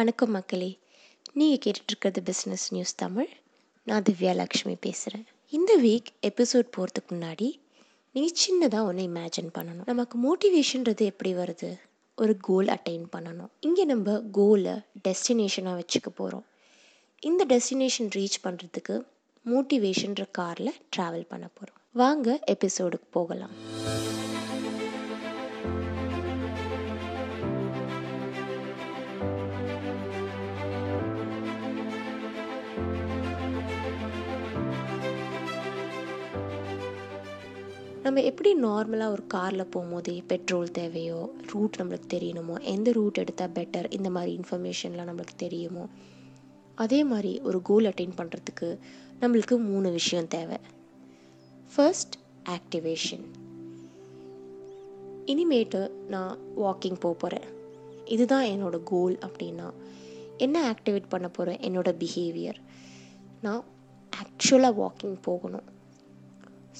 வணக்கம் மக்களே. நீங்கள் கேட்டுட்ருக்கிறது பிஸ்னஸ் நியூஸ் தமிழ் நான் திவ்யா லக்ஷ்மி பேசுகிறேன் இந்த வீக் எபிசோட் போகிறதுக்கு முன்னாடி நீங்கள் சின்னதாக ஒன்று இமேஜின் பண்ணணும். நமக்கு மோட்டிவேஷன்றது எப்படி வருது? ஒரு கோல் அட்டைன் பண்ணணும். இங்கே நம்ம கோலை டெஸ்டினேஷனாக வச்சுக்க போகிறோம் இந்த டெஸ்டினேஷன் ரீச் பண்ணுறதுக்கு மோட்டிவேஷன்ற காரில் ட்ராவல் பண்ண போகிறோம் வாங்க எபிசோடுக்கு போகலாம். நம்ம எப்படி நார்மலாக ஒரு காரில் போகும்போதே பெட்ரோல் தேவையோ ரூட் நம்மளுக்கு தெரியணுமோ எந்த ரூட் எடுத்தால் பெட்டர் இந்த மாதிரி இன்ஃபர்மேஷன்லாம் நம்மளுக்கு தெரியுமோ அதே மாதிரி ஒரு கோல் அட்டைன் பண்ணுறதுக்கு நம்மளுக்கு மூணு விஷயம் தேவை. ஃபர்ஸ்ட் ஆக்டிவேஷன் இனிமேட்டு நான் வாக்கிங் போக போகிறேன் இதுதான் என்னோடய கோல் அப்படின்னா என்ன ஆக்டிவேட் பண்ண போகிறேன் என்னோடய பிஹேவியர் நான் ஆக்சுவலாக வாக்கிங் போகணும்.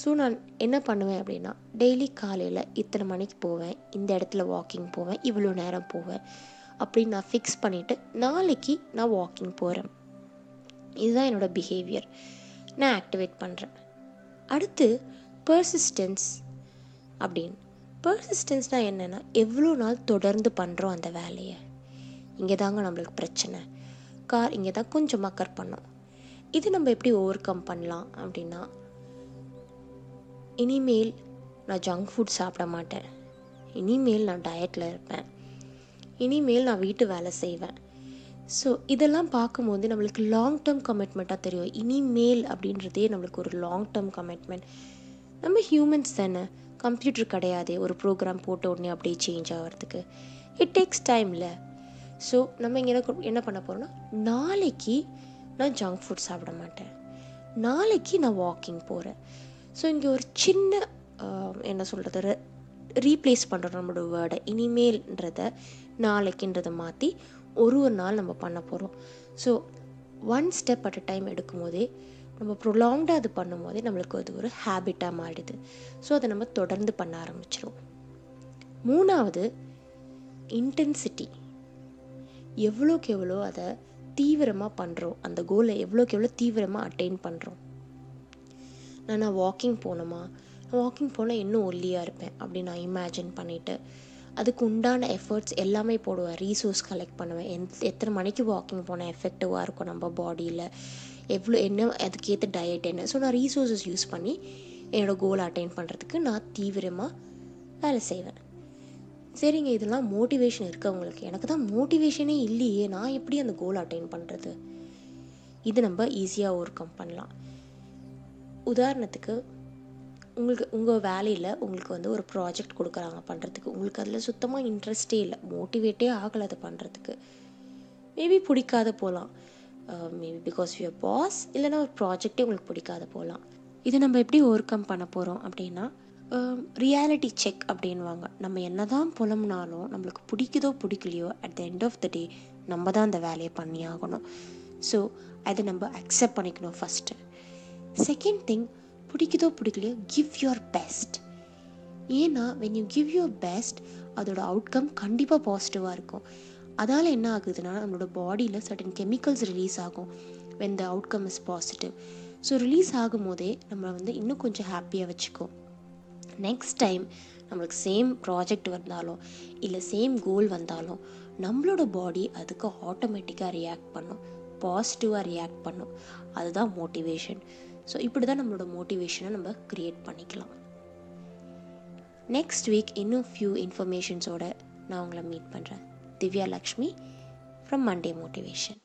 ஸோ நான் என்ன பண்ணுவேன் அப்படின்னா டெய்லி காலையில் இத்தனை மணிக்கு போவேன் இந்த இடத்துல வாக்கிங் போவேன் இவ்வளோ நேரம் போவேன் அப்படின்னு நான் ஃபிக்ஸ் பண்ணிவிட்டு நாளைக்கு நான் வாக்கிங் போகிறேன் இதுதான் என்னோடய பிஹேவியர் நான் ஆக்டிவேட் பண்ணுறேன் அடுத்து பர்சிஸ்டன்ஸ் அப்படின்னு. பர்சிஸ்டன்ஸ்னால் என்னென்னா எவ்வளோ நாள் தொடர்ந்து பண்ணுறோம் அந்த வேலையை. இங்கே தாங்க நம்மளுக்கு பிரச்சனை. கார் இங்கே தான் கொஞ்சம் மக்கர் பண்ணோம். இது நம்ம எப்படி ஓவர் கம் பண்ணலாம் அப்படின்னா இனிமேல் நான் ஜங்க் ஃபுட் சாப்பிட மாட்டேன். இனிமேல் நான் டயட்டில் இருப்பேன். இனிமேல் நான் வீட்டு வேலை செய்வேன். ஸோ இதெல்லாம் பார்க்கும்போது நம்மளுக்கு லாங் டேர்ம் கமிட்மெண்ட்டாக தெரியும். இனிமேல் அப்படின்றதே நம்மளுக்கு ஒரு லாங் டேர்ம் கமிட்மெண்ட் நம்ம ஹியூமன்ஸ் தானே. கம்ப்யூட்டர் கிடையாது. ஒரு ப்ரோக்ராம் போட்ட உடனே அப்படியே சேஞ்ச் ஆகிறதுக்கு. இட் டேக்ஸ் டைமில் ஸோ நம்ம இங்கே என்ன என்ன பண்ண போகிறோம்னா நாளைக்கு நான் ஜங்க் ஃபுட் சாப்பிட மாட்டேன். நாளைக்கு நான் வாக்கிங் போகிறேன் ஸோ இங்கே ஒரு சின்ன என்ன சொல்கிறது ரீப்ளேஸ் பண்ணுறோம் நம்மளோட வேர்டை இனிமேல்ன்றத நாளைக்குன்றதை மாற்றி ஒரு ஒரு நாள் நம்ம பண்ண போகிறோம் so one step at a time எடுக்கும்போதே நம்ம ப்ரொலாங்டாக அது பண்ணும்போதே நம்மளுக்கு அது ஒரு ஹேபிட்டாக மாறிடுது. ஸோ அதை நம்ம தொடர்ந்து பண்ண ஆரம்பிச்சிடும் மூணாவது இன்டென்சிட்டி எவ்வளோக்கு எவ்வளோ அதை தீவிரமாக பண்ணுறோம் அந்த கோலை எவ்வளோக்கு எவ்வளோ தீவிரமாக அட்டைன் பண்ணுறோம் நான் நான் வாக்கிங் போகணுமா வாக்கிங் போனால் இன்னும் ஒல்லியாக இருப்பேன் அப்படி நான் இமேஜின் பண்ணிவிட்டு அதுக்கு உண்டான எஃபர்ட்ஸ் எல்லாமே போடுவேன். ரீசோர்ஸ் கலெக்ட் பண்ணுவேன். எந்த எத்தனை மணிக்கு வாக்கிங் போனால் எஃபெக்டிவாக இருக்கும் நம்ம பாடியில் எவ்வளோ என்ன அதுக்கேற்ற டயட் என்ன? ஸோ நான் ரீசோர்ஸஸ் யூஸ் பண்ணி என்னோடய கோலை அட்டைன் பண்ணுறதுக்கு நான் தீவிரமாக வேலை செய்வேன். சரிங்க இதெல்லாம் மோட்டிவேஷன் இருக்கவங்களுக்கு. எனக்கு தான் மோட்டிவேஷனே இல்லையே. நான் எப்படி அந்த கோல் அட்டைன் பண்ணுறது இது நம்ம ஈஸியாக ஓவர் கம் பண்ணலாம். உதாரணத்துக்கு உங்களுக்கு உங்கள் வேலையில் உங்களுக்கு வந்து ஒரு ப்ராஜெக்ட் கொடுக்குறாங்க பண்ணுறதுக்கு உங்களுக்கு அதில் சுத்தமாக இன்ட்ரெஸ்டே இல்லை. மோட்டிவேட்டே ஆகலை அதை பண்ணுறதுக்கு மேபி பிடிக்காத போகலாம் maybe uh, because you pass இல்லைனா ஒரு ப்ராஜெக்டே உங்களுக்கு பிடிக்காத போகலாம் இதை நம்ம எப்படி ஓவர் கம் பண்ண போகிறோம் அப்படின்னா um, ரியாலிட்டி செக் அப்படின்வாங்க நம்ம என்ன தான் புலம்னாலும் நம்மளுக்கு பிடிக்குதோ பிடிக்கலையோ at the end of the day நம்ம தான் அந்த வேலையை பண்ணி ஆகணும் ஸோ அதை நம்ம அக்செப்ட் பண்ணிக்கணும் ஃபஸ்ட்டு செகண்ட் திங் பிடிக்குதோ பிடிக்கலையோ கிவ் யுவர் பெஸ்ட் ஏன்னா when you give your best அதோட அவுட்கம் கண்டிப்பாக பாசிட்டிவாக இருக்கும். அதால் என்ன ஆகுதுன்னா நம்மளோட பாடியில் சர்டன் கெமிக்கல்ஸ் ரிலீஸ் ஆகும். When the outcome is positive so release ஆகும் போதே நம்ம வந்து இன்னும் கொஞ்சம் ஹாப்பியாக வச்சுக்கோம் நெக்ஸ்ட் டைம் நம்மளுக்கு சேம் ப்ராஜெக்ட் வந்தாலும் இல்லை சேம் கோல் வந்தாலும் நம்மளோட பாடி அதுக்கு ஆட்டோமேட்டிக்காக ரியாக்ட் பண்ணும். பாசிட்டிவாக ரியாக்ட் பண்ணும். அதுதான் மோட்டிவேஷன் ஸோ இப்படி தான் நம்மளோட மோட்டிவேஷனை நம்ம க்ரியேட் பண்ணிக்கலாம். நெக்ஸ்ட் வீக் இன்னும் ஃபியூ இன்ஃபர்மேஷன்ஸோட நான் உங்களை மீட் பண்ணுறேன் Divya Lakshmi from Monday motivation